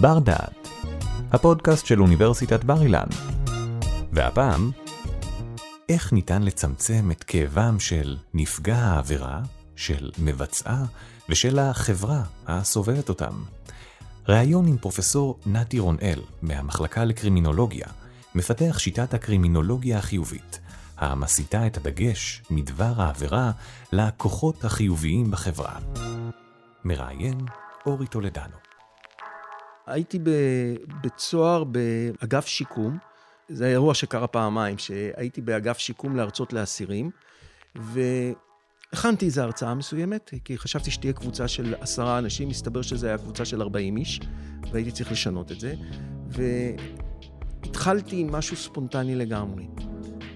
בר דעת, הפודקאסט של אוניברסיטת בר אילן. והפעם, איך ניתן לצמצם את כאבם של נפגע העבירה, של מבצעה ושל החברה הסובבת אותם. ראיון עם פרופסור נתי רונאל מהמחלקה לקרימינולוגיה, מפתח שיטת הקרימינולוגיה החיובית, המסיטה את הדגש מדבר העבירה לכוחות החיוביים בחברה. מראיין אורי טולדנו. הייתי בבית סוהר באגף שיקום, זה אירוע שקרה פעמיים, שהייתי באגף שיקום להרצות לאסירים, והכנתי איזו הרצאה מסוימת, כי חשבתי שתהיה קבוצה של עשרה אנשים, מסתבר שזו הייתה קבוצה של ארבעים איש, והייתי צריך לשנות את זה, והתחלתי עם משהו ספונטני לגמרי.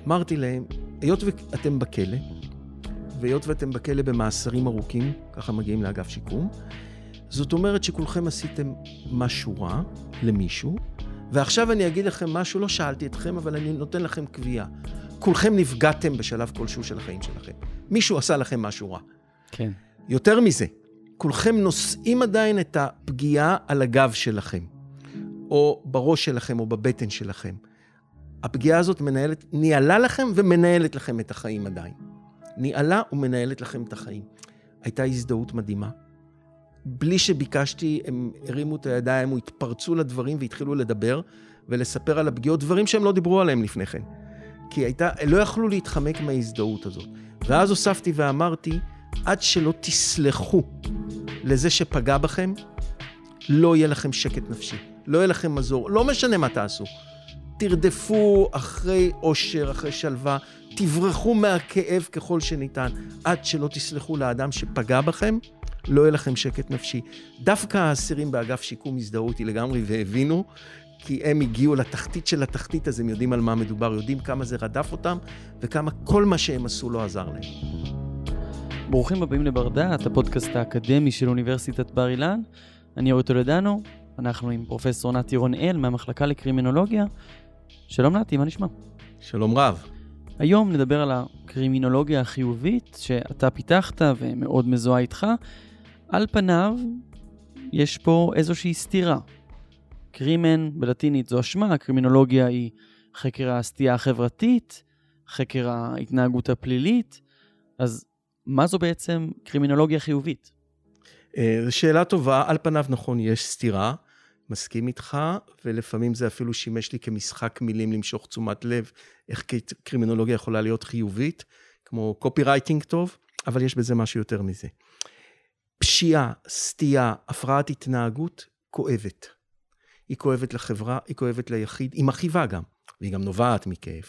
אמרתי להם, היות ואתם בכלא, והיות ואתם בכלא במאסרים ארוכים, ככה מגיעים לאגף שיקום, זאת אומרת שכולכם עשיתם משהו רע למישהו, ועכשיו אני אגיד לכם משהו, לא שאלתי אתכם, אבל אני נותן לכם קביעה. כולכם נפגעתם בשלב כלשהו של החיים שלכם. מישהו עשה לכם משהו רע. כן. יותר מזה, כולכם נושאים עדיין את הפגיעה על הגב שלכם, או בראש שלכם, או בבטן שלכם. הפגיעה הזאת מנהלת, ניהלה לכם ומנהלת לכם את החיים עדיין. ניהלה ומנהלת לכם את החיים. הייתה הזדהות מדהימה. בלי שביקשתי, הם הרימו את הידיים, או התפרצו לדברים והתחילו לדבר ולספר על הפגיעות, דברים שהם לא דיברו עליהם לפני כן. כי הייתה, לא יכלו להתחמק מההזדהות הזאת. ואז הוספתי ואמרתי, עד שלא תסלחו לזה שפגע בכם, לא יהיה לכם שקט נפשי, לא יהיה לכם מזור, לא משנה מה תעשו. תרדפו אחרי אושר, אחרי שלווה, תברחו מהכאב ככל שניתן, עד שלא תסלחו לאדם שפגע בכם, לא יהיה לכם שקט נפשי. דווקא האסירים באגף שיקום הזדהו איתי לגמרי והבינו, כי הם הגיעו לתחתית של התחתית, אז הם יודעים על מה מדובר, יודעים כמה זה רדף אותם, וכמה כל מה שהם עשו לא עזר להם. ברוכים הבאים לבר דעת, הפודקאסט האקדמי של אוניברסיטת בר אילן. אני אורי טולדנו, אנחנו עם פרופסור נתי רונאל מהמחלקה לקרימינולוגיה. שלום נתי, מה נשמע? שלום רב. היום נדבר על הקרימינולוגיה החיובית שאתה פיתחת ומאוד מזוהה איתך. על פניו, יש פה איזושהי סתירה. קרימן בלטינית זו אשמה, הקרימינולוגיה היא חקר הסטייה החברתית, חקר ההתנהגות הפלילית, אז מה זו בעצם קרימינולוגיה חיובית? אה, זו שאלה טובה, על פניו נכון, יש סתירה, מסכים איתך, ולפעמים זה אפילו שימש לי כמשחק מילים למשוך תשומת לב, איך קרימינולוגיה יכולה להיות חיובית, כמו קופי רייטינג טוב, אבל יש בזה משהו יותר מזה. פשיעה, סטייה, הפרעת התנהגות, כואבת. היא כואבת לחברה, היא כואבת ליחיד, היא מכאיבה גם, והיא גם נובעת מכאב.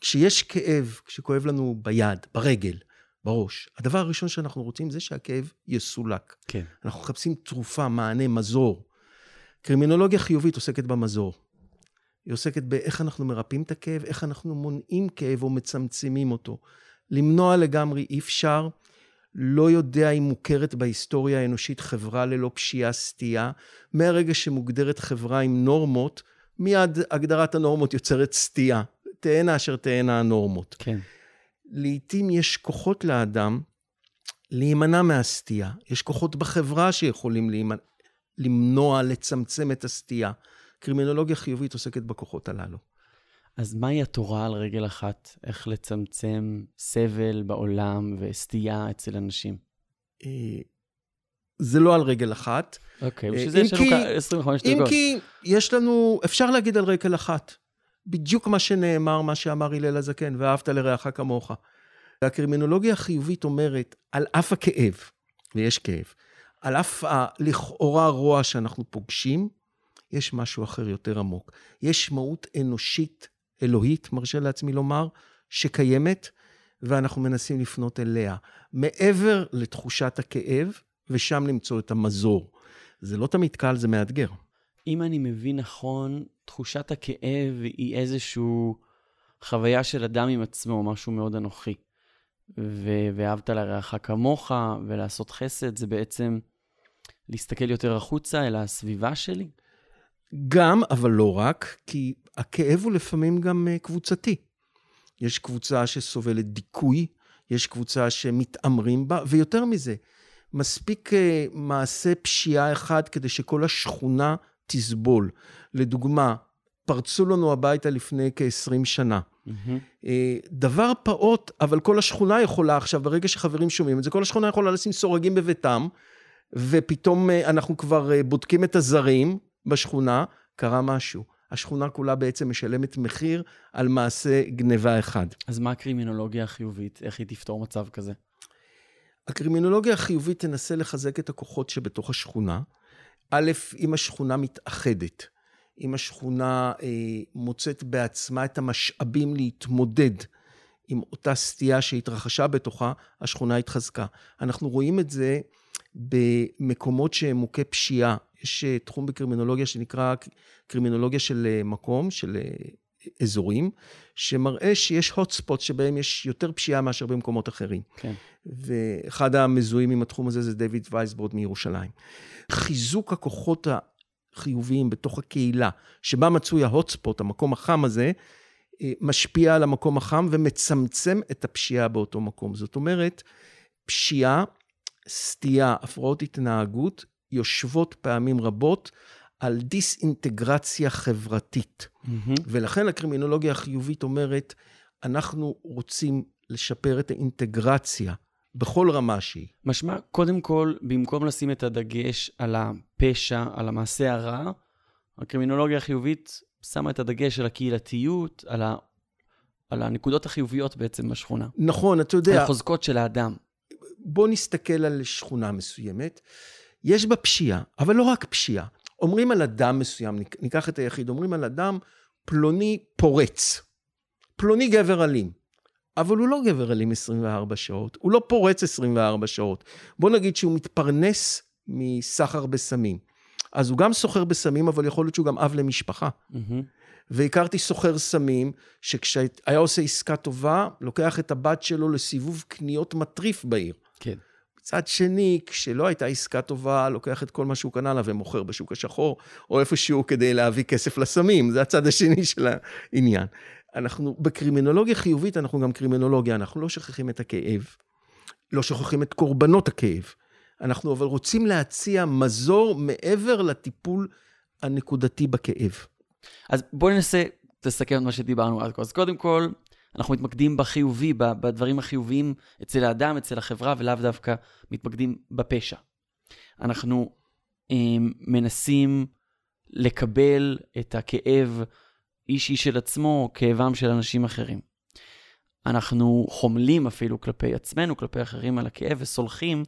כשיש כאב, כשכואב לנו ביד, ברגל, בראש, הדבר הראשון שאנחנו רוצים זה שהכאב יסולק. כן. אנחנו מחפשים תרופה, מענה, מזור. קרימינולוגיה חיובית עוסקת במזור. היא עוסקת באיך אנחנו מרפאים את הכאב, איך אנחנו מונעים כאב או מצמצמים אותו. למנוע לגמרי אי אפשר. לא יודע אם מוכרת בהיסטוריה האנושית חברה ללא פשיעה סטייה. מהרגע שמוגדרת חברה עם נורמות, מיד הגדרת הנורמות יוצרת סטייה. תהיינה אשר תהיינה הנורמות. כן. לעתים יש כוחות לאדם להימנע מהסטייה. יש כוחות בחברה שיכולים להימנע, למנוע, לצמצם את הסטייה. קרימינולוגיה חיובית עוסקת בכוחות הללו. אז מהי התורה על רגל אחת? איך לצמצם סבל בעולם וסטייה אצל אנשים? אה, זה לא על רגל אחת. אוקיי, בשביל זה יש לנו 25 דקות. אם כי יש לנו, אפשר להגיד על רגל אחת. בדיוק מה שנאמר, מה שאמר הלל הזקן, ואהבת לרעך כמוך. והקרימינולוגיה החיובית אומרת, על אף הכאב, ויש כאב, על אף הלכאורה רוע שאנחנו פוגשים, יש משהו אחר יותר עמוק. יש מהות אנושית, אלוהית, מרשה לעצמי לומר, שקיימת, ואנחנו מנסים לפנות אליה. מעבר לתחושת הכאב, ושם למצוא את המזור. זה לא תמיד קל, זה מאתגר. אם אני מבין נכון, תחושת הכאב היא איזושהי חוויה של אדם עם עצמו, משהו מאוד אנוכי. ו- ואהבת לרעך כמוך, ולעשות חסד, זה בעצם להסתכל יותר החוצה אל הסביבה שלי? גם, אבל לא רק, כי הכאב הוא לפעמים גם אה, קבוצתי. יש קבוצה שסובלת דיכוי, יש קבוצה שמתעמרים בה, ויותר מזה, מספיק uh, מעשה פשיעה אחד כדי שכל השכונה תסבול. לדוגמה, פרצו לנו הביתה לפני כ-20 שנה. אה, דבר פעוט, אבל כל השכונה יכולה עכשיו, ברגע שחברים שומעים את זה, כל השכונה יכולה לשים סורגים בביתם, ופתאום אה, אנחנו כבר אה, בודקים את הזרים בשכונה, קרה משהו. השכונה כולה בעצם משלמת מחיר על מעשה גניבה אחד. אז מה הקרימינולוגיה החיובית? איך היא תפתור מצב כזה? הקרימינולוגיה החיובית תנסה לחזק את הכוחות שבתוך השכונה. א', אם השכונה מתאחדת, אם השכונה אה, מוצאת בעצמה את המשאבים להתמודד עם אותה סטייה שהתרחשה בתוכה, השכונה התחזקה. אנחנו רואים את זה במקומות שהם מוכי פשיעה. יש אה, תחום בקרימינולוגיה שנקרא קרימינולוגיה של אה, מקום, של אה, אזורים, שמראה שיש hot spots שבהם יש יותר פשיעה מאשר במקומות אחרים. כן. ואחד המזוהים עם התחום הזה זה דויד וייסבורד מירושלים. חיזוק הכוחות החיוביים בתוך הקהילה, שבה מצוי ההוטספוט, המקום החם הזה, משפיע על המקום החם ומצמצם את הפשיעה באותו מקום. זאת אומרת, פשיעה, סטייה, הפרעות התנהגות, יושבות פעמים רבות על דיסאינטגרציה חברתית. מהמם. ולכן הקרימינולוגיה החיובית אומרת, אנחנו רוצים לשפר את האינטגרציה בכל רמה שהיא. משמע, קודם כל, במקום לשים את הדגש על הפשע, על המעשה הרע, הקרימינולוגיה החיובית שמה את הדגש על הקהילתיות, על, ה... על הנקודות החיוביות בעצם בשכונה. נכון, אתה על יודע, החוזקות של האדם. בוא נסתכל על שכונה מסוימת. יש בה פשיעה, אבל לא רק פשיעה. אומרים על אדם מסוים, ניקח את היחיד, אומרים על אדם פלוני פורץ. פלוני גבר אלים. אבל הוא לא גבר אלים 24 שעות, הוא לא פורץ 24 שעות. בוא נגיד שהוא מתפרנס מסחר בסמים. אז הוא גם סוחר בסמים, אבל יכול להיות שהוא גם אב למשפחה. מהמם. והכרתי סוחר סמים, שכשהיה עושה עסקה טובה, לוקח את הבת שלו לסיבוב קניות מטריף בעיר. כן. מצד שני, כשלא הייתה עסקה טובה, לוקח את כל מה שהוא קנה לה ומוכר בשוק השחור, או איפשהו כדי להביא כסף לסמים, זה הצד השני של העניין. אנחנו, בקרימינולוגיה חיובית, אנחנו גם קרימינולוגיה, אנחנו לא שוכחים את הכאב, לא שוכחים את קורבנות הכאב. אנחנו אבל רוצים להציע מזור מעבר לטיפול הנקודתי בכאב. אז בואי ננסה לסכם את מה שדיברנו עד כה. אז קודם כל, אנחנו מתמקדים בחיובי, בדברים החיוביים אצל האדם, אצל החברה, ולאו דווקא מתמקדים בפשע. אנחנו אה, מנסים לקבל את הכאב אישי של עצמו, כאבם של אנשים אחרים. אנחנו חומלים אפילו כלפי עצמנו, כלפי אחרים על הכאב, וסולחים.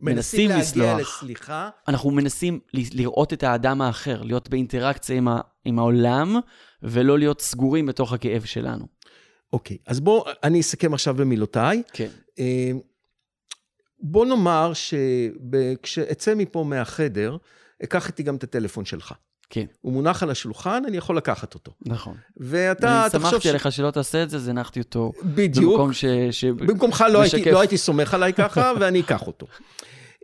מנסים להגיע לסלוח. לסליחה, אנחנו מנסים ל- לראות את האדם האחר, להיות באינטראקציה עם, ה- עם העולם, ולא להיות סגורים בתוך הכאב שלנו. אוקיי, אז בוא, אני אסכם עכשיו במילותיי. כן. אה, בוא נאמר שכשאצא מפה מהחדר, אקח איתי גם את הטלפון שלך. כן, הוא מונח על השולחן, אני יכול לקחת אותו. נכון. ואתה אני תחשוב שמחתי עליך שלא תעשה את זה, אז הנחתי אותו בדיוק. במקום ש... ש... במקומך לא הייתי. לא הייתי סומך עליי ככה, ואני אקח אותו.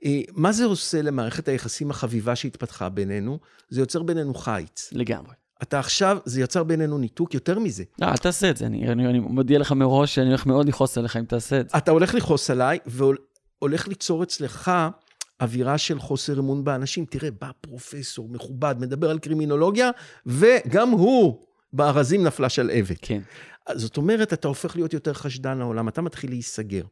אה, מה זה עושה למערכת היחסים החביבה שהתפתחה בינינו? זה יוצר בינינו חיץ. לגמרי. אתה עכשיו, זה יצר בינינו ניתוק, יותר מזה. לא, אל תעשה את זה, אני, אני, אני מודיע לך מראש שאני הולך מאוד לכעוס עליך אם תעשה את זה. אתה הולך לכעוס עליי, והולך ליצור אצלך אווירה של חוסר אמון באנשים. תראה, בא פרופסור מכובד, מדבר על קרימינולוגיה, וגם הוא, בארזים נפלה שלהבת. כן. אז זאת אומרת, אתה הופך להיות יותר חשדן לעולם, אתה מתחיל להיסגר.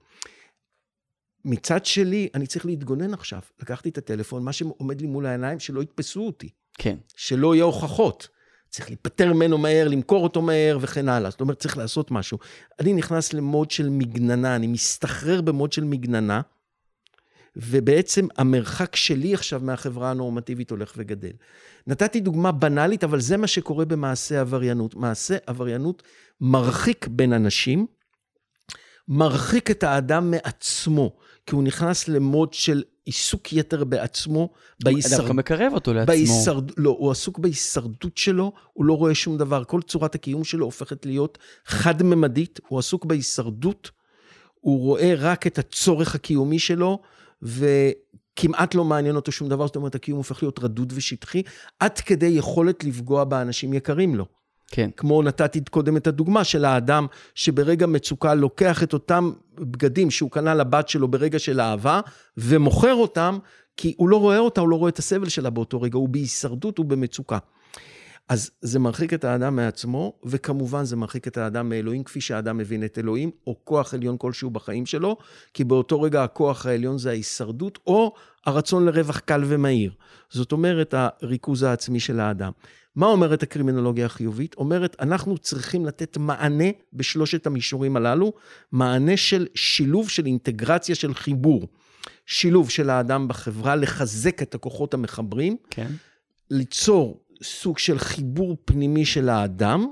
מצד שלי, אני צריך להתגונן עכשיו. לקחתי את הטלפון, מה שעומד לי מול העיניים, שלא יתפסו אותי, כן. שלא יהיו הוכחות. צריך להיפטר ממנו מהר, למכור אותו מהר וכן הלאה. זאת אומרת, צריך לעשות משהו. אני נכנס למוד של מגננה, אני מסתחרר במוד של מגננה, ובעצם המרחק שלי עכשיו מהחברה הנורמטיבית הולך וגדל. נתתי דוגמה בנאלית, אבל זה מה שקורה במעשה עבריינות. מעשה עבריינות מרחיק בין אנשים, מרחיק את האדם מעצמו, כי הוא נכנס למוד של עיסוק יתר בעצמו, בהישרד... דווקא מקרב אותו לעצמו. בהישרד... לא, הוא עסוק בהישרדות שלו, הוא לא רואה שום דבר. כל צורת הקיום שלו הופכת להיות חד-ממדית, הוא עסוק בהישרדות, הוא רואה רק את הצורך הקיומי שלו, וכמעט לא מעניין אותו שום דבר, זאת אומרת, הקיום הופך להיות רדוד ושטחי, עד כדי יכולת לפגוע באנשים יקרים לו. כן. כמו נתתי קודם את הדוגמה של האדם שברגע מצוקה לוקח את אותם בגדים שהוא קנה לבת שלו ברגע של אהבה, ומוכר אותם, כי הוא לא רואה אותה, הוא לא רואה את הסבל שלה באותו רגע, הוא בהישרדות, הוא במצוקה. אז זה מרחיק את האדם מעצמו, וכמובן זה מרחיק את האדם מאלוהים, כפי שהאדם מבין את אלוהים, או כוח עליון כלשהו בחיים שלו, כי באותו רגע הכוח העליון זה ההישרדות, או הרצון לרווח קל ומהיר. זאת אומרת, הריכוז העצמי של האדם. מה אומרת הקרימינולוגיה החיובית? אומרת, אנחנו צריכים לתת מענה בשלושת המישורים הללו, מענה של שילוב, של אינטגרציה, של חיבור. שילוב של האדם בחברה, לחזק את הכוחות המחברים, כן. ליצור סוג של חיבור פנימי של האדם,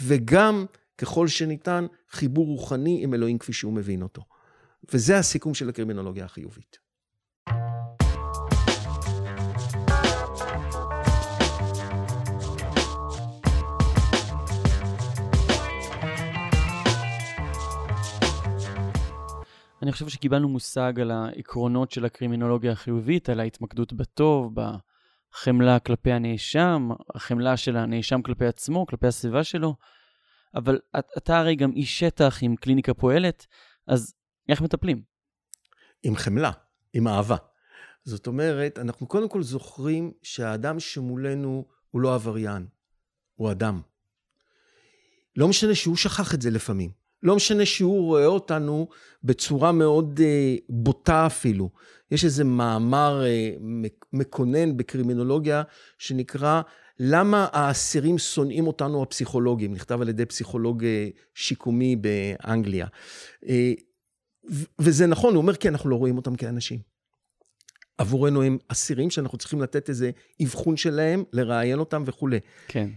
וגם, ככל שניתן, חיבור רוחני עם אלוהים כפי שהוא מבין אותו. וזה הסיכום של הקרימינולוגיה החיובית. אני חושב שקיבלנו מושג על העקרונות של הקרימינולוגיה החיובית, על ההתמקדות בטוב, בחמלה כלפי הנאשם, החמלה של הנאשם כלפי עצמו, כלפי הסביבה שלו. אבל אתה הרי גם איש שטח עם קליניקה פועלת, אז איך מטפלים? עם חמלה, עם אהבה. זאת אומרת, אנחנו קודם כל זוכרים שהאדם שמולנו הוא לא עבריין, הוא אדם. לא משנה שהוא שכח את זה לפעמים. לא משנה שהוא רואה אותנו בצורה מאוד uh, בוטה אפילו. יש איזה מאמר uh, מקונן בקרימינולוגיה שנקרא למה האסירים שונאים אותנו הפסיכולוגים, נכתב על ידי פסיכולוג uh, שיקומי באנגליה. Uh, וזה נכון, הוא אומר כי אנחנו לא רואים אותם כאנשים. עבורנו הם אסירים שאנחנו צריכים לתת איזה אבחון שלהם, לראיין אותם וכולי. כן.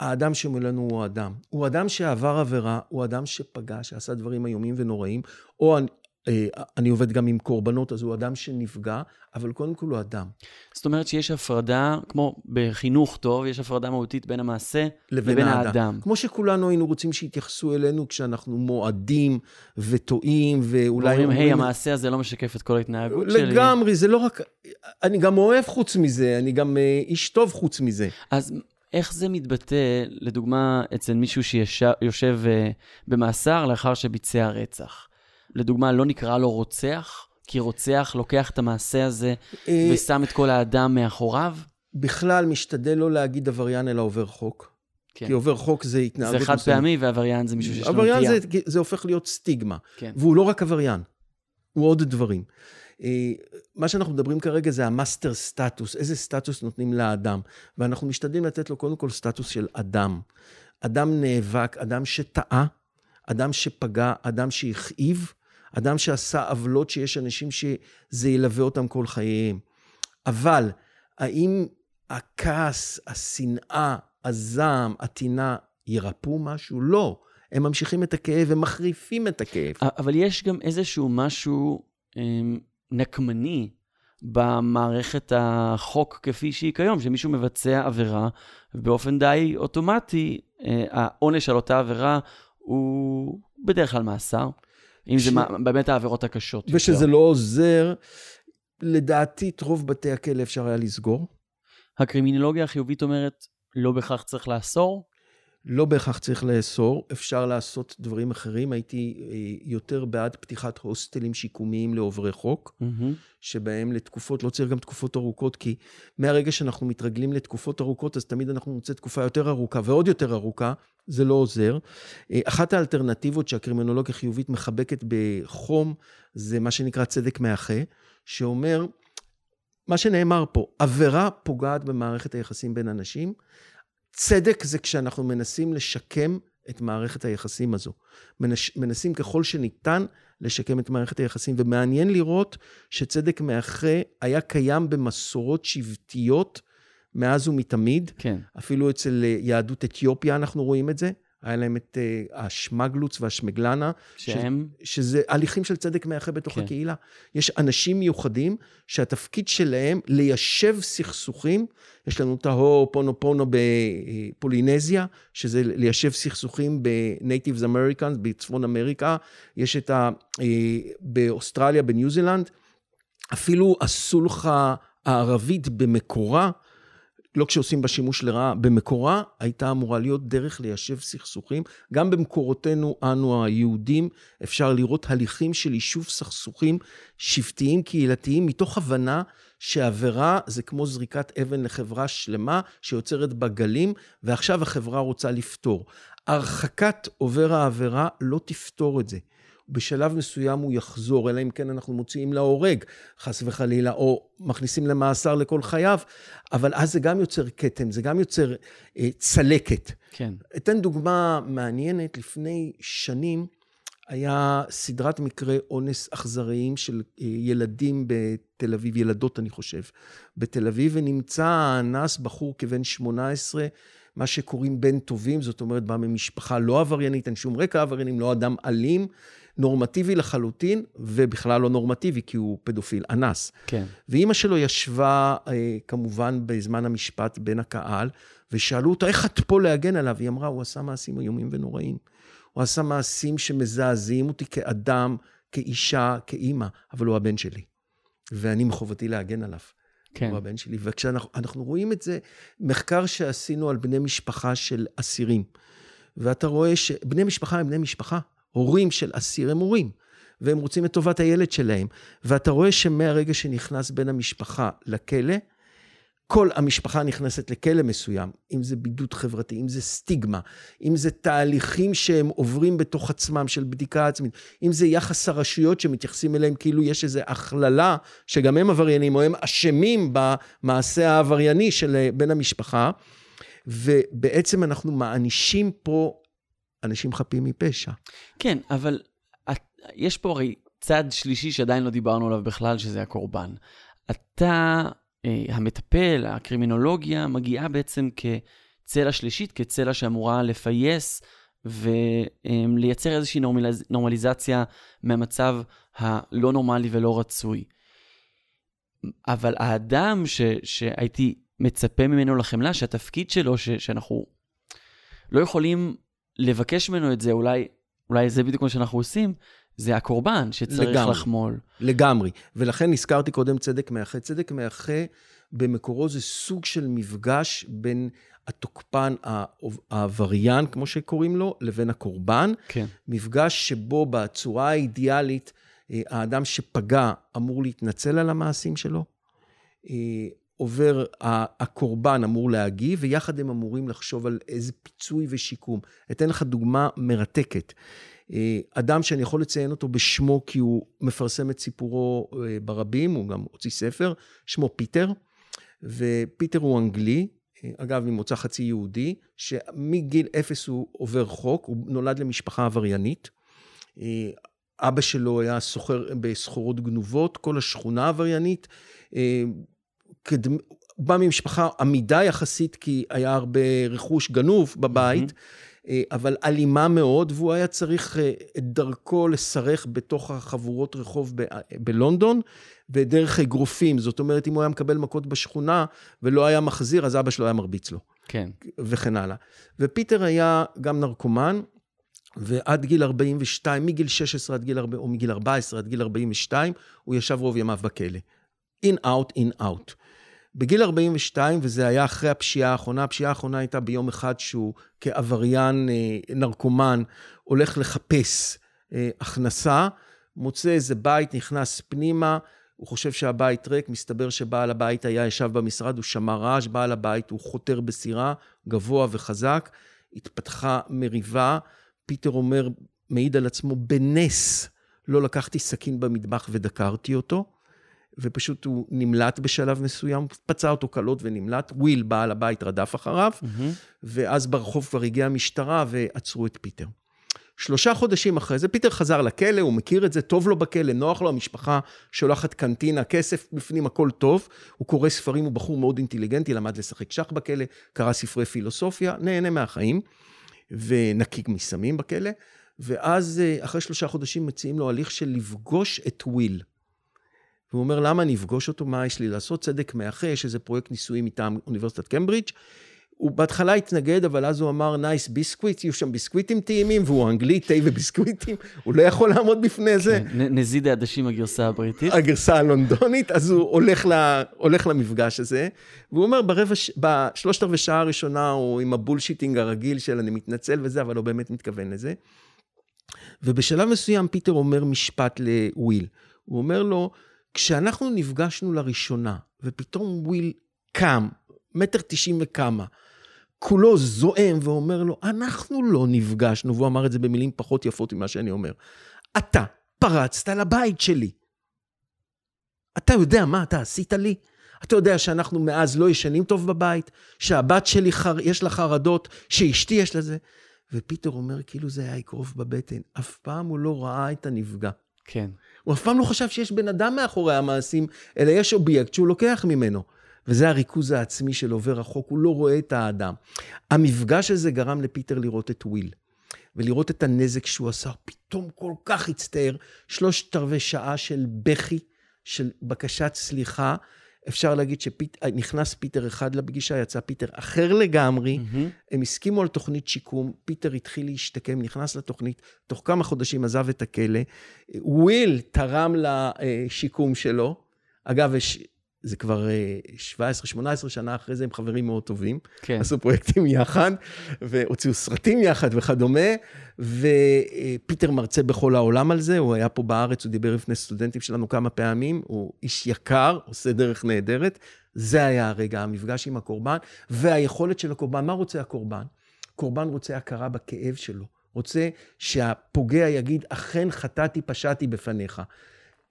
האדם שמולנו הוא אדם. הוא אדם שעבר עבירה, הוא אדם שפגע, שעשה דברים איומים ונוראים, או אני, אה, אני עובד גם עם קורבנות, אז הוא אדם שנפגע, אבל קודם כל הוא אדם. זאת אומרת שיש הפרדה, כמו בחינוך טוב, יש הפרדה מהותית בין המעשה לבין, לבין האדם. האדם. כמו שכולנו היינו רוצים שיתייחסו אלינו כשאנחנו מועדים וטועים, ואולי... אומרים, היי, המעשה הזה לא משקף את כל ההתנהגות לגמרי, שלי. לגמרי, זה לא רק... אני גם אוהב חוץ מזה, אני גם אה, איש טוב חוץ מזה. אז איך זה מתבטא, לדוגמה, אצל מישהו שיושב uh, במאסר לאחר שביצע רצח? לדוגמה, לא נקרא לו רוצח, כי רוצח לוקח את המעשה הזה אה, ושם את כל האדם מאחוריו? בכלל, משתדל לא להגיד עבריין אלא עובר חוק. כן. כי עובר חוק זה התנהגות... זה חד פעמי, ועבריין זה מישהו שיש לו נטייה. עבריין זה, זה הופך להיות סטיגמה. כן. והוא לא רק עבריין, הוא עוד דברים. אה, מה שאנחנו מדברים כרגע זה ה master status, איזה סטטוס נותנים לאדם. ואנחנו משתדלים לתת לו קודם כל סטטוס של אדם. אדם נאבק, אדם שטעה, אדם שפגע, אדם שהכאיב, אדם שעשה עוולות שיש אנשים שזה ילווה אותם כל חייהם. אבל האם הכעס, השנאה, הזעם, הטינה, ירפאו משהו? לא. הם ממשיכים את הכאב, הם מחריפים את הכאב. אבל יש גם איזשהו משהו אמ, נקמני במערכת החוק כפי שהיא כיום, שמישהו מבצע עבירה, ובאופן די אוטומטי, אה, העונש על אותה עבירה הוא בדרך כלל מאסר. אם ש... זה באמת העבירות הקשות. ושזה יותר. לא עוזר, לדעתי את רוב בתי הכלא אפשר היה לסגור. הקרימינולוגיה החיובית אומרת, לא בהכרח צריך לאסור, לא בהכרח צריך לאסור, אפשר לעשות דברים אחרים. הייתי אה, יותר בעד פתיחת הוסטלים שיקומיים לעוברי חוק, mm-hmm. שבהם לתקופות, לא צריך גם תקופות ארוכות, כי מהרגע שאנחנו מתרגלים לתקופות ארוכות, אז תמיד אנחנו נוצא תקופה יותר ארוכה ועוד יותר ארוכה, זה לא עוזר. אה, אחת האלטרנטיבות שהקרימינולוגיה חיובית מחבקת בחום, זה מה שנקרא צדק מאחה, שאומר, מה שנאמר פה, עבירה פוגעת במערכת היחסים בין אנשים, צדק זה כשאנחנו מנסים לשקם את מערכת היחסים הזו. מנש, מנסים ככל שניתן לשקם את מערכת היחסים, ומעניין לראות שצדק מאחה היה קיים במסורות שבטיות מאז ומתמיד. כן. אפילו אצל יהדות אתיופיה אנחנו רואים את זה. היה להם את uh, השמגלוץ והשמגלנה. שהם? ש, שזה הליכים של צדק מאחה בתוך כן. הקהילה. יש אנשים מיוחדים שהתפקיד שלהם ליישב סכסוכים. יש לנו את פונו פונו בפולינזיה, שזה ליישב סכסוכים בנייטיבס אמריקאנס, בצפון אמריקה. יש את ה... Uh, באוסטרליה, בניו זילנד. אפילו הסולחה הערבית במקורה, לא כשעושים בה שימוש לרעה, במקורה הייתה אמורה להיות דרך ליישב סכסוכים. גם במקורותינו, אנו היהודים, אפשר לראות הליכים של יישוב סכסוכים שבטיים קהילתיים, מתוך הבנה שעבירה זה כמו זריקת אבן לחברה שלמה שיוצרת בה גלים, ועכשיו החברה רוצה לפתור. הרחקת עובר העבירה לא תפתור את זה. בשלב מסוים הוא יחזור, אלא אם כן אנחנו מוציאים להורג, חס וחלילה, או מכניסים למאסר לכל חייו, אבל אז זה גם יוצר כתם, זה גם יוצר אה, צלקת. כן. אתן דוגמה מעניינת, לפני שנים היה סדרת מקרי אונס אכזריים של אה, ילדים בתל אביב, ילדות אני חושב, בתל אביב, ונמצא האנס, בחור כבן 18, מה שקוראים בן טובים, זאת אומרת, בא ממשפחה לא עבריינית, אין שום רקע עבריינים, לא אדם אלים, נורמטיבי לחלוטין, ובכלל לא נורמטיבי, כי הוא פדופיל, אנס. כן. ואימא שלו ישבה, אה, כמובן, בזמן המשפט בין הקהל, ושאלו אותה, איך את פה להגן עליו? היא אמרה, הוא עשה מעשים איומים ונוראים. הוא עשה מעשים שמזעזעים אותי כאדם, כאישה, כאימא, אבל הוא הבן שלי. ואני מחובתי להגן עליו. כן. הוא הבן שלי. וכשאנחנו רואים את זה, מחקר שעשינו על בני משפחה של אסירים, ואתה רואה שבני משפחה הם בני משפחה. הורים של אסיר הם הורים, והם רוצים את טובת הילד שלהם. ואתה רואה שמהרגע שנכנס בן המשפחה לכלא, כל המשפחה נכנסת לכלא מסוים, אם זה בידוד חברתי, אם זה סטיגמה, אם זה תהליכים שהם עוברים בתוך עצמם של בדיקה עצמית, אם זה יחס הרשויות שמתייחסים אליהם כאילו יש איזו הכללה, שגם הם עבריינים או הם אשמים במעשה העברייני של בן המשפחה, ובעצם אנחנו מענישים פה אנשים חפים מפשע. כן, אבל את, יש פה הרי צד שלישי שעדיין לא דיברנו עליו בכלל, שזה הקורבן. אתה, אה, המטפל, הקרימינולוגיה, מגיעה בעצם כצלע שלישית, כצלע שאמורה לפייס ולייצר איזושהי נורמליז, נורמליזציה מהמצב הלא נורמלי ולא רצוי. אבל האדם ש, שהייתי מצפה ממנו לחמלה, שהתפקיד שלו, ש, שאנחנו לא יכולים לבקש ממנו את זה, אולי, אולי זה בדיוק מה שאנחנו עושים, זה הקורבן שצריך לגמרי, לחמול. לגמרי. ולכן הזכרתי קודם צדק מאחה. צדק מאחה במקורו זה סוג של מפגש בין התוקפן, העבריין, כמו שקוראים לו, לבין הקורבן. כן. מפגש שבו בצורה האידיאלית, אה, האדם שפגע אמור להתנצל על המעשים שלו. עובר, הקורבן אמור להגיב, ויחד הם אמורים לחשוב על איזה פיצוי ושיקום. אתן לך דוגמה מרתקת. אה, אדם שאני יכול לציין אותו בשמו כי הוא מפרסם את סיפורו אה, ברבים, הוא גם הוציא ספר, שמו פיטר, ופיטר הוא אנגלי, אה, אגב, ממוצא חצי יהודי, שמגיל אפס הוא עובר חוק, הוא נולד למשפחה עבריינית. אבא שלו היה סוחר בסחורות גנובות, כל השכונה עבריינית. הוא בא ממשפחה עמידה יחסית, כי היה הרבה רכוש גנוב בבית, mm-hmm. אבל אלימה מאוד, והוא היה צריך אה, את דרכו לסרך בתוך החבורות רחוב ב- בלונדון, ודרך אגרופים. זאת אומרת, אם הוא היה מקבל מכות בשכונה ולא היה מחזיר, אז אבא שלו היה מרביץ לו. כן. וכן הלאה. ופיטר היה גם נרקומן, ועד גיל 42, מגיל 16 עד גיל, או מגיל 14 עד גיל 42, הוא ישב רוב ימיו בכלא. אין אאוט, אין אאוט. בגיל 42, וזה היה אחרי הפשיעה האחרונה, הפשיעה האחרונה הייתה ביום אחד שהוא כעבריין אה, נרקומן הולך לחפש אה, הכנסה, מוצא איזה בית, נכנס פנימה, הוא חושב שהבית ריק, מסתבר שבעל הבית היה ישב במשרד, הוא שמע רעש, בעל הבית הוא חותר בסירה, גבוה וחזק, התפתחה מריבה, פיטר אומר, מעיד על עצמו, בנס לא לקחתי סכין במטבח ודקרתי אותו. ופשוט הוא נמלט בשלב מסוים, פצע אותו קלות ונמלט. וויל, בעל הבית, רדף אחריו, mm-hmm. ואז ברחוב כבר הגיעה המשטרה ועצרו את פיטר. שלושה חודשים אחרי זה, פיטר חזר לכלא, הוא מכיר את זה, טוב לו בכלא, נוח לו, המשפחה שולחת קנטינה, כסף בפנים, הכל טוב. הוא קורא ספרים, הוא בחור מאוד אינטליגנטי, למד לשחק שח בכלא, קרא ספרי פילוסופיה, נהנה מהחיים, ונקי מסמים בכלא. ואז, אה, אחרי שלושה חודשים, מציעים לו הליך של לפגוש את וויל. והוא אומר, למה אני אפגוש אותו? מה יש לי לעשות? צדק מאחה, יש איזה פרויקט ניסויים מטעם אוניברסיטת קמברידג'. הוא בהתחלה התנגד, אבל אז הוא אמר, nice biscuit, יהיו שם ביסקוויטים טעימים, והוא אנגלי, תה וביסקוויטים, הוא לא יכול לעמוד בפני זה. כן, נזיד העדשים הגרסה הבריטית. הגרסה הלונדונית, אז הוא הולך, ל, הולך למפגש הזה, והוא אומר, ברבע, בשלושת רבעי שעה הראשונה הוא עם ה bullshitting הרגיל של אני מתנצל וזה, אבל לא באמת מתכוון לזה. ובשלב מסוים פיטר אומר משפט לוויל. הוא אומר לו, כשאנחנו נפגשנו לראשונה, ופתאום וויל קם, מטר תשעים וכמה, כולו זועם ואומר לו, אנחנו לא נפגשנו, והוא אמר את זה במילים פחות יפות ממה שאני אומר. אתה פרצת לבית שלי. אתה יודע מה אתה עשית לי? אתה יודע שאנחנו מאז לא ישנים טוב בבית? שהבת שלי, חר... יש לה חרדות? שאשתי יש לזה? ופיטר אומר, כאילו זה היה אגרוף בבטן. אף פעם הוא לא ראה את הנפגע. כן. הוא אף פעם לא חשב שיש בן אדם מאחורי המעשים, אלא יש אובייקט שהוא לוקח ממנו. וזה הריכוז העצמי של עובר חוק, הוא לא רואה את האדם. המפגש הזה גרם לפיטר לראות את וויל, ולראות את הנזק שהוא עשה. פתאום כל כך הצטער, שלושת רבעי שעה של בכי, של בקשת סליחה. אפשר להגיד שנכנס פיטר אחד לפגישה, יצא פיטר אחר לגמרי. מהמם. הם הסכימו על תוכנית שיקום, פיטר התחיל להשתקם, נכנס לתוכנית, תוך כמה חודשים עזב את הכלא. וויל תרם לשיקום שלו. אגב, יש, זה כבר אה, 17-18 שנה אחרי זה, הם חברים מאוד טובים. כן. עשו פרויקטים יחד, והוציאו סרטים יחד וכדומה, ופיטר מרצה בכל העולם על זה, הוא היה פה בארץ, הוא דיבר לפני סטודנטים שלנו כמה פעמים, הוא איש יקר, עושה דרך נהדרת. זה היה הרגע, המפגש עם הקורבן, והיכולת של הקורבן, מה רוצה הקורבן? קורבן רוצה הכרה בכאב שלו, רוצה שהפוגע יגיד, אכן חטאתי, פשעתי בפניך.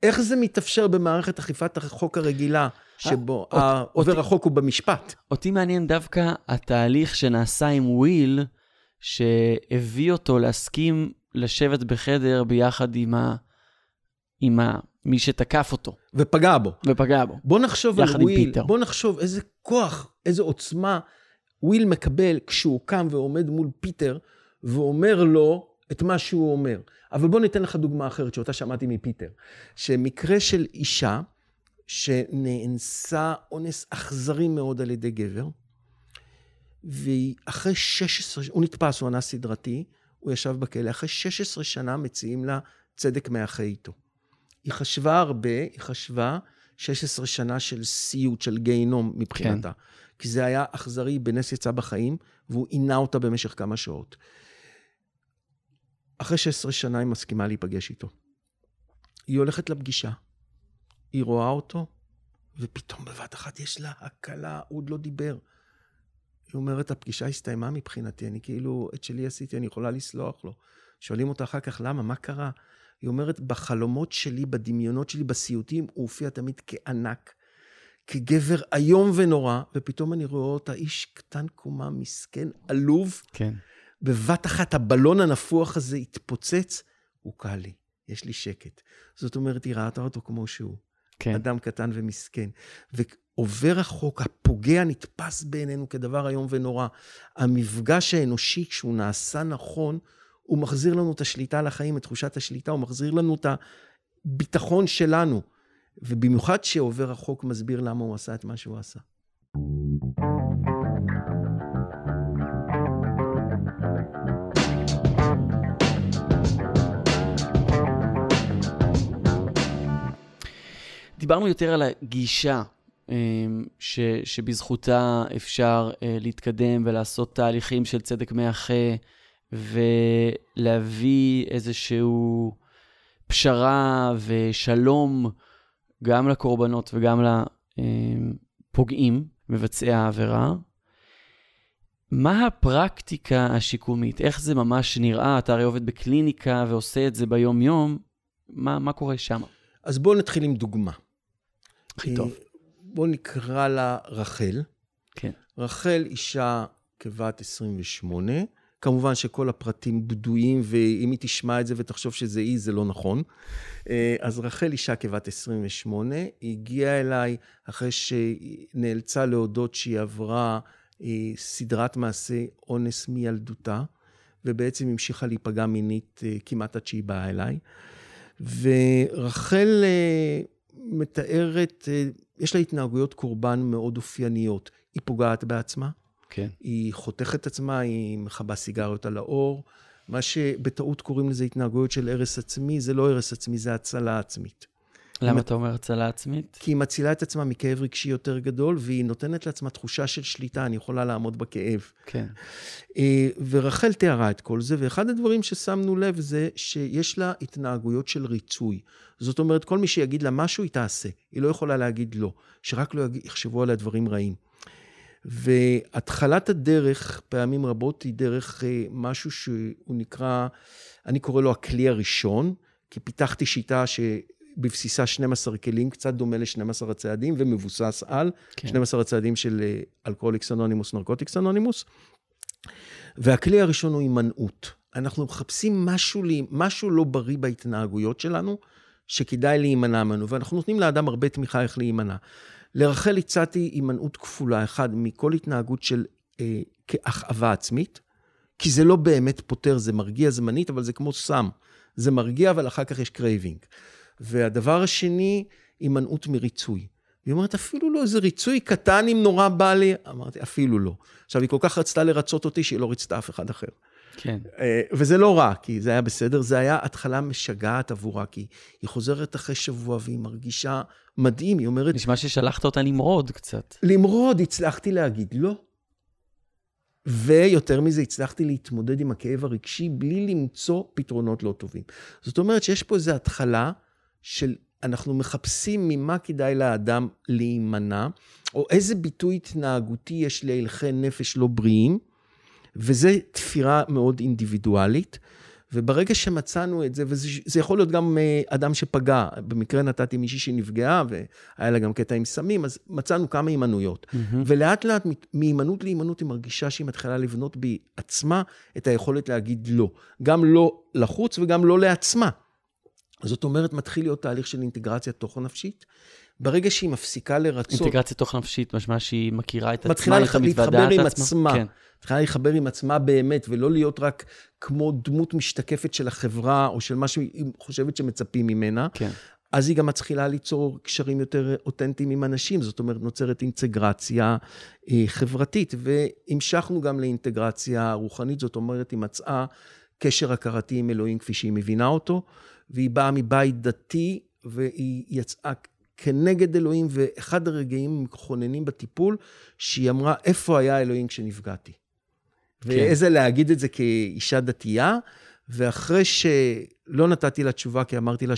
איך זה מתאפשר במערכת אכיפת החוק הרגילה, שבו אות- העובר החוק הוא במשפט? אותי מעניין דווקא התהליך שנעשה עם וויל, שהביא אותו להסכים לשבת בחדר ביחד עם, ה... עם ה... מי שתקף אותו ופגע בו. ופגע בו. בוא נחשוב על וויל, פיטר. בוא נחשוב איזה כוח, איזה עוצמה וויל מקבל כשהוא קם ועומד מול פיטר ואומר לו את מה שהוא אומר. אבל בוא ניתן לך דוגמה אחרת שאותה שמעתי מפיטר. שמקרה של אישה שנאנסה אונס אכזרי מאוד על ידי גבר, ואחרי 16, הוא נתפס, הוא אנס סדרתי, הוא ישב בכלא, אחרי 16 שנה מציעים לה צדק מאחה איתו. היא חשבה הרבה, היא חשבה 16 שנה של סיוט, של גיהינום מבחינתה. כן. כי זה היה אכזרי, בנס יצא בחיים, והוא עינה אותה במשך כמה שעות. אחרי 16 שנה היא מסכימה להיפגש איתו. היא הולכת לפגישה, היא רואה אותו, ופתאום בבת אחת יש לה הקלה, הוא עוד לא דיבר. היא אומרת, הפגישה הסתיימה מבחינתי, אני כאילו, את שלי עשיתי, אני יכולה לסלוח לו. שואלים אותה אחר כך, למה? מה קרה? היא אומרת, בחלומות שלי, בדמיונות שלי, בסיוטים, הוא הופיע תמיד כענק, כגבר איום ונורא, ופתאום אני רואה אותה, איש קטן קומה, מסכן, עלוב. כן. בבת אחת הבלון הנפוח הזה התפוצץ, הוא קל לי, יש לי שקט. זאת אומרת, היא ראתה אותו כמו שהוא. כן. אדם קטן ומסכן. ועובר החוק, הפוגע נתפס בעינינו כדבר איום ונורא. המפגש האנושי, כשהוא נעשה נכון, הוא מחזיר לנו את השליטה על החיים, את תחושת השליטה, הוא מחזיר לנו את הביטחון שלנו. ובמיוחד שעובר החוק מסביר למה הוא עשה את מה שהוא עשה. דיברנו יותר על הגישה ש, שבזכותה אפשר אה, להתקדם ולעשות תהליכים של צדק מאחה ולהביא איזשהו פשרה ושלום גם לקורבנות וגם לפוגעים, מבצעי העבירה. מה הפרקטיקה השיקומית? איך זה ממש נראה? אתה הרי עובד בקליניקה ועושה את זה ביום-יום. מה, מה קורה שם? אז בואו נתחיל עם דוגמה. הכי טוב. בואו נקרא לה רחל. כן. רחל אישה כבת 28, כמובן שכל הפרטים בדויים, ואם היא תשמע את זה ותחשוב שזה היא, זה לא נכון. אה, אז רחל אישה כבת 28, היא הגיעה אליי אחרי שנאלצה להודות שהיא עברה אה, סדרת מעשי אונס מילדותה, ובעצם המשיכה להיפגע מינית אה, כמעט עד שהיא באה אליי. ורחל מתארת, אה, יש לה התנהגויות קורבן מאוד אופייניות. היא פוגעת בעצמה, כן. היא חותכת עצמה, היא מכבה סיגריות על האור. מה שבטעות קוראים לזה התנהגויות של הרס עצמי, זה לא הרס עצמי, זה הצלה עצמית. למה אתה אומר הצלה עצמית? כי היא מצילה את עצמה מכאב רגשי יותר גדול, והיא נותנת לעצמה תחושה של שליטה, אני יכולה לעמוד בכאב. כן. אה, ורחל תיארה את כל זה, ואחד הדברים ששמנו לב זה שיש לה התנהגויות של ריצוי. זאת אומרת, כל מי שיגיד לה משהו, היא תעשה. היא לא יכולה להגיד לא, שרק לא יחשבו עליה דברים רעים. והתחלת הדרך, פעמים רבות, היא דרך אה, משהו שהוא נקרא, אני קורא לו הכלי הראשון, כי פיתחתי שיטה ש... בבסיסה 12 כלים, קצת דומה ל-12 הצעדים, ומבוסס על כן. 12 הצעדים של Alcoholics Anonymous, Narcotics Anonymous. והכלי הראשון הוא הימנעות. אנחנו מחפשים משהו, משהו לא בריא בהתנהגויות שלנו, שכדאי להימנע ממנו, ואנחנו נותנים לאדם הרבה תמיכה איך להימנע. לרחל הצעתי הימנעות כפולה, אחד, מכל התנהגות של אה, כאכאבה עצמית, כי זה לא באמת פותר, זה מרגיע זמנית, אבל זה כמו סם. זה מרגיע, אבל אחר כך יש craving. והדבר השני, הימנעות מריצוי. היא אומרת, אפילו לא איזה ריצוי קטן אם נורא בא לי. אמרתי, אפילו לא. עכשיו, היא כל כך רצתה לרצות אותי, שהיא לא ריצתה אף אחד אחר. כן. אה, וזה לא רע, כי זה היה בסדר, זה היה התחלה משגעת עבורה, כי היא חוזרת אחרי שבוע והיא מרגישה מדהים, היא אומרת... נשמע ששלחת אותה למרוד קצת. למרוד, הצלחתי להגיד לא. ויותר מזה, הצלחתי להתמודד עם הכאב הרגשי בלי למצוא פתרונות לא טובים. זאת אומרת שיש פה איזו התחלה של אנחנו מחפשים ממה כדאי לאדם להימנע, או איזה ביטוי התנהגותי יש להלכי נפש לא בריאים, וזו תפירה מאוד אינדיבידואלית. וברגע שמצאנו את זה, וזה יכול להיות גם אה, אדם שפגע, במקרה נתתי מישהי שנפגעה והיה לה גם קטע עם סמים, אז מצאנו כמה הימנויות. Mm-hmm. ולאט לאט, מהימנעות להימנעות, היא מרגישה שהיא מתחילה לבנות בעצמה את היכולת להגיד לא. גם לא לחוץ וגם לא לעצמה. זאת אומרת, מתחיל להיות תהליך של אינטגרציה תוכן-נפשית. ברגע שהיא מפסיקה לרצות... אינטגרציה תוכן-נפשית, משמע שהיא מכירה את עצמה, מתחילה להתחבר עם עצמה. כן. מתחילה להתחבר עם עצמה באמת, ולא להיות רק כמו דמות משתקפת של החברה, או של מה שהיא חושבת שמצפים ממנה. כן. אז היא גם מתחילה ליצור קשרים יותר אותנטיים עם אנשים, זאת אומרת, נוצרת אינטגרציה אה, חברתית, והמשכנו גם לאינטגרציה רוחנית, זאת אומרת, היא מצאה קשר הכרתי עם אלוהים כפי שהיא מבינה אותו. והיא באה מבית דתי, והיא יצאה כנגד אלוהים, ואחד הרגעים המכוננים בטיפול, שהיא אמרה, איפה היה אלוהים כשנפגעתי? כן. ואיזה להגיד את זה כאישה דתייה, ואחרי שלא נתתי לה תשובה, כי אמרתי לה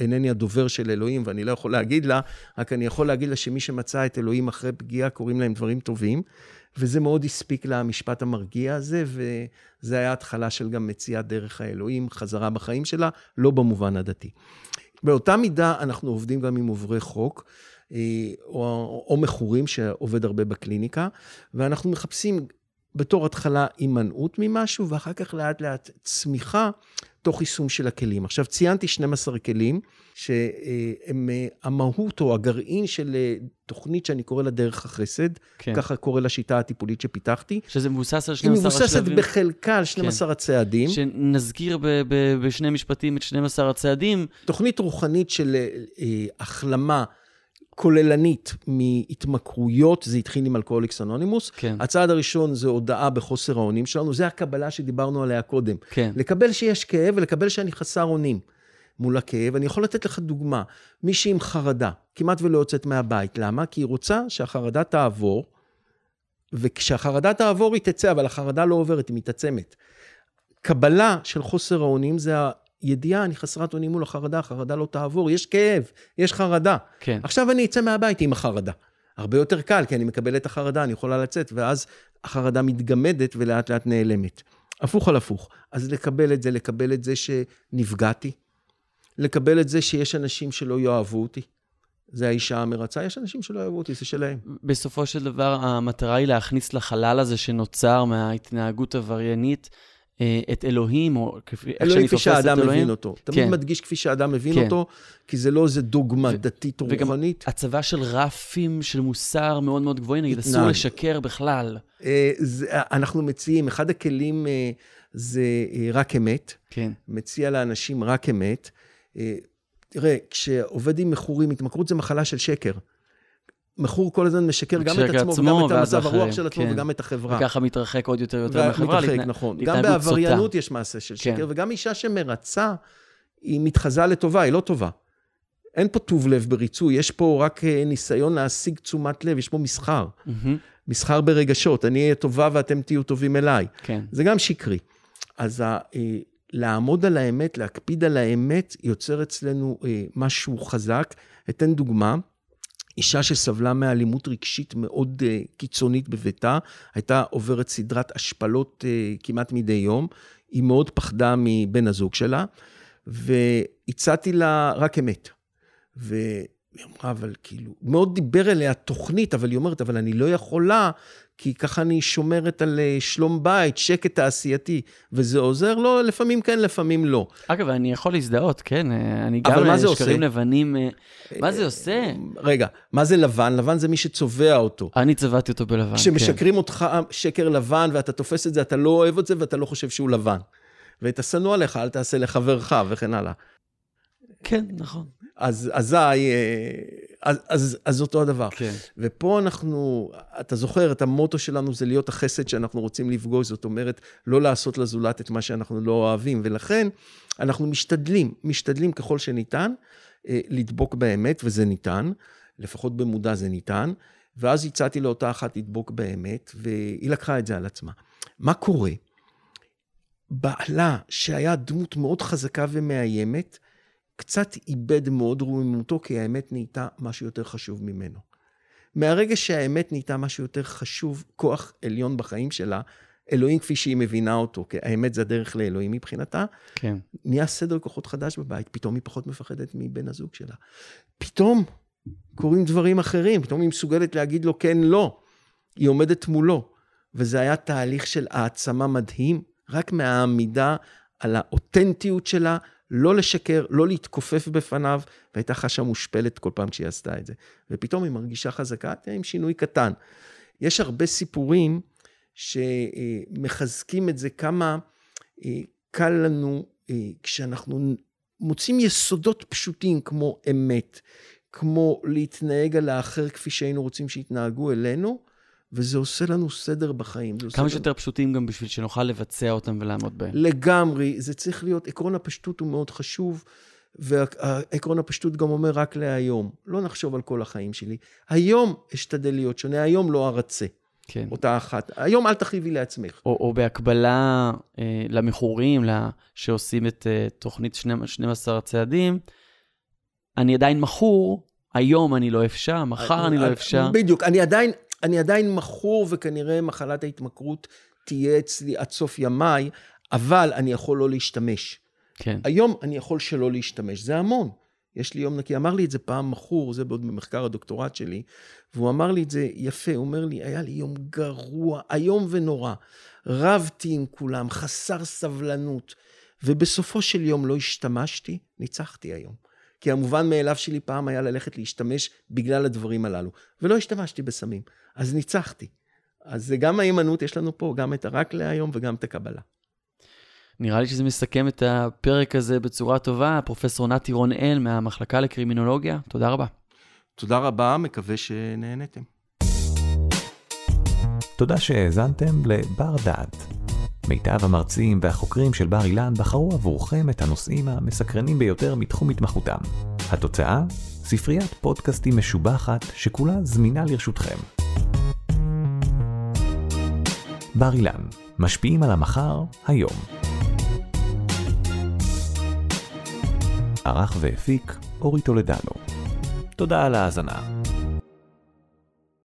שאינני הדובר של אלוהים, ואני לא יכול להגיד לה, רק אני יכול להגיד לה שמי שמצא את אלוהים אחרי פגיעה, קוראים להם דברים טובים. וזה מאוד הספיק למשפט המרגיע הזה, וזה היה התחלה של גם מציאת דרך האלוהים, חזרה בחיים שלה, לא במובן הדתי. באותה מידה אנחנו עובדים גם עם עוברי חוק, אה, או, או מכורים, שעובד הרבה בקליניקה, ואנחנו מחפשים בתור התחלה הימנעות ממשהו, ואחר כך לאט לאט צמיחה תוך יישום של הכלים. עכשיו, ציינתי 12 כלים, שהם אה, המהות או הגרעין של אה, תוכנית שאני קורא לה דרך החסד, כן. ככה קורא לשיטה הטיפולית שפיתחתי. שזה מבוסס על 12 השלבים. היא מבוססת בחלקה על 12 כן. הצעדים. שנזכיר ב- ב- בשני משפטים את 12 הצעדים. תוכנית רוחנית של אה, החלמה. כוללנית מהתמכרויות, זה התחיל עם אלכוהוליקס אנונימוס. כן. הצעד הראשון זה הודעה בחוסר האונים שלנו, זה הקבלה שדיברנו עליה קודם. כן. לקבל שיש כאב ולקבל שאני חסר אונים מול הכאב. אני יכול לתת לך דוגמה, מישהי עם חרדה, כמעט ולא יוצאת מהבית. למה? כי היא רוצה שהחרדה תעבור, וכשהחרדה תעבור היא תצא, אבל החרדה לא עוברת, היא מתעצמת. קבלה של חוסר האונים זה ידיעה, אני חסרת אונים מול החרדה, החרדה לא תעבור, יש כאב, יש חרדה. כן. עכשיו אני אצא מהבית עם החרדה. הרבה יותר קל, כי אני מקבל את החרדה, אני יכולה לצאת, ואז החרדה מתגמדת ולאט לאט נעלמת. הפוך על הפוך. אז לקבל את זה, לקבל את זה שנפגעתי, לקבל את זה שיש אנשים שלא יאהבו אותי. זה האישה המרצה, יש אנשים שלא יאהבו אותי, זה שלהם. בסופו של דבר, המטרה היא להכניס לחלל הזה שנוצר מההתנהגות עבריינית את אלוהים, או כפי, איך שאני תופס את אלוהים. אלוהים כפי שהאדם מבין אותו. תמיד כן. מדגיש כפי שהאדם מבין כן. אותו, כי זה לא איזה דוגמה ו- דתית או רוחנית. וגם הצבה של רפים של מוסר מאוד מאוד גבוהים, נגיד, אסור לשקר בכלל. אה, זה, אנחנו מציעים, אחד הכלים אה, זה רק אמת. כן. מציע לאנשים רק אמת. תראה, כשעובד עם מכורים, התמכרות זה מחלה של שקר. מכור כל הזמן משקר גם את עצמו, עצמו, וגם את המצב הרוח של עצמו, כן. וגם את החברה. וככה מתרחק עוד יותר יותר מהחברה. מתרחק, להתנה- נכון. גם בעבריינות. יש מעשה של כן. שקר, וגם אישה שמרצה, היא מתחזה לטובה, היא לא טובה. אין פה טוב לב בריצוי, יש פה רק אה, ניסיון להשיג תשומת לב, יש פה מסחר. מהמם, מסחר ברגשות, אני אהיה טובה ואתם תהיו טובים אליי. כן. זה גם שקרי. אז ה, אה, לעמוד על האמת, להקפיד על האמת, יוצר אצלנו אה, משהו חזק. אתן דוגמה, אישה שסבלה מאלימות רגשית מאוד אה, קיצונית בביתה, הייתה עוברת סדרת השפלות אה, כמעט מדי יום, היא מאוד פחדה מבן הזוג שלה, והצעתי לה רק אמת. והיא אמרה, אבל כאילו, מאוד דיבר אליה תוכנית, אבל היא אומרת, אבל אני לא יכולה, כי ככה אני שומרת על אה, שלום בית, שקט תעשייתי, וזה עוזר? לא, לפעמים כן, לפעמים לא. אגב, אני יכול להזדהות, כן, אה, אני אבל גם מה זה אה, שקרים עושה? לבנים, מה זה עושה? רגע, מה זה לבן? לבן זה מי שצובע אותו. אני צבעתי אותו בלבן. כן. כשמשקרים אותך שקר לבן ואתה תופס את זה, אתה לא אוהב את זה ואתה לא חושב שהוא לבן. ואת השנוא עליך, אל תעשה לחברך וכן הלאה. כן, נכון. אז אזי, אה, אז, אז, אז אותו הדבר. כן. ופה אנחנו, אתה זוכר, את המוטו שלנו זה להיות החסד שאנחנו רוצים לפגוש, זאת אומרת, לא לעשות לזולת את מה שאנחנו לא אוהבים, ולכן אנחנו משתדלים, משתדלים ככל שניתן, אה, לדבוק באמת, וזה ניתן, לפחות במודע זה ניתן, ואז הצעתי לאותה אחת לדבוק באמת, והיא לקחה את זה על עצמה. מה קורה? בעלה, שהיה דמות מאוד חזקה ומאיימת, קצת איבד מאוד רוממותו, כי האמת נהייתה משהו יותר חשוב ממנו. מהרגע שהאמת נהייתה משהו יותר חשוב, כוח עליון בחיים שלה, אלוהים כפי שהיא מבינה אותו, כי האמת זה הדרך לאלוהים מבחינתה, כן. נהיה סדר כוחות חדש בבית, פתאום היא פחות מפחדת מבן הזוג שלה. פתאום קורים דברים אחרים, פתאום היא מסוגלת להגיד לו כן, לא. היא עומדת מולו. וזה היה תהליך של העצמה מדהים, רק מהעמידה על האותנטיות שלה, לא לשקר, לא להתכופף בפניו, והייתה חשה מושפלת כל פעם כשהיא עשתה את זה. ופתאום היא מרגישה חזקה, תראה, עם שינוי קטן. יש הרבה סיפורים שמחזקים את זה, כמה אה, קל לנו אה, כשאנחנו מוצאים יסודות פשוטים כמו אמת, כמו להתנהג על האחר כפי שהיינו רוצים שיתנהגו אלינו, וזה עושה לנו סדר בחיים. כמה לנו- שיותר פשוטים גם בשביל שנוכל לבצע אותם ולעמוד בהם. לגמרי, זה צריך להיות, עקרון הפשטות הוא מאוד חשוב, ועקרון הפשטות גם אומר רק להיום. לא נחשוב על כל החיים שלי. היום אשתדל להיות שונה, היום לא ארצה. כן. אותה אחת. היום אל תכאיבי לעצמך. או, או בהקבלה אה, למכורים, שעושים את אה, תוכנית 12 הצעדים, אני עדיין מכור, היום אני לא אפשר, מחר אני לא אפשר. בדיוק. אני עדיין, אני עדיין מכור, וכנראה מחלת ההתמכרות תהיה אצלי עד סוף ימיי, אבל אני יכול לא להשתמש. כן. היום אני יכול שלא להשתמש, זה המון. יש לי יום נקי, אמר לי את זה פעם מכור, זה בעוד במחקר הדוקטורט שלי, והוא אמר לי את זה יפה, הוא אומר לי, היה לי יום גרוע, איום ונורא. רבתי עם כולם, חסר סבלנות, ובסופו של יום לא השתמשתי, ניצחתי היום. כי המובן מאליו שלי פעם היה ללכת להשתמש בגלל הדברים הללו, ולא השתמשתי בסמים, אז ניצחתי. אז זה גם ההימנעות, יש לנו פה גם את הרק להיום וגם את הקבלה. נראה לי שזה מסכם את הפרק הזה בצורה טובה. פרופסור נתי רונאל מהמחלקה לקרימינולוגיה, תודה רבה. תודה רבה, מקווה שנהנתם. תודה שהאזנתם לבר דעת. מיטב המרצים והחוקרים של בר אילן בחרו עבורכם את הנושאים המסקרנים ביותר מתחום התמחותם. התוצאה? ספריית פודקאסטים משובחת שכולה זמינה לרשותכם. בר אילן, משפיעים על המחר, היום. ערך והפיק אורי טולדנו. תודה על ההאזנה.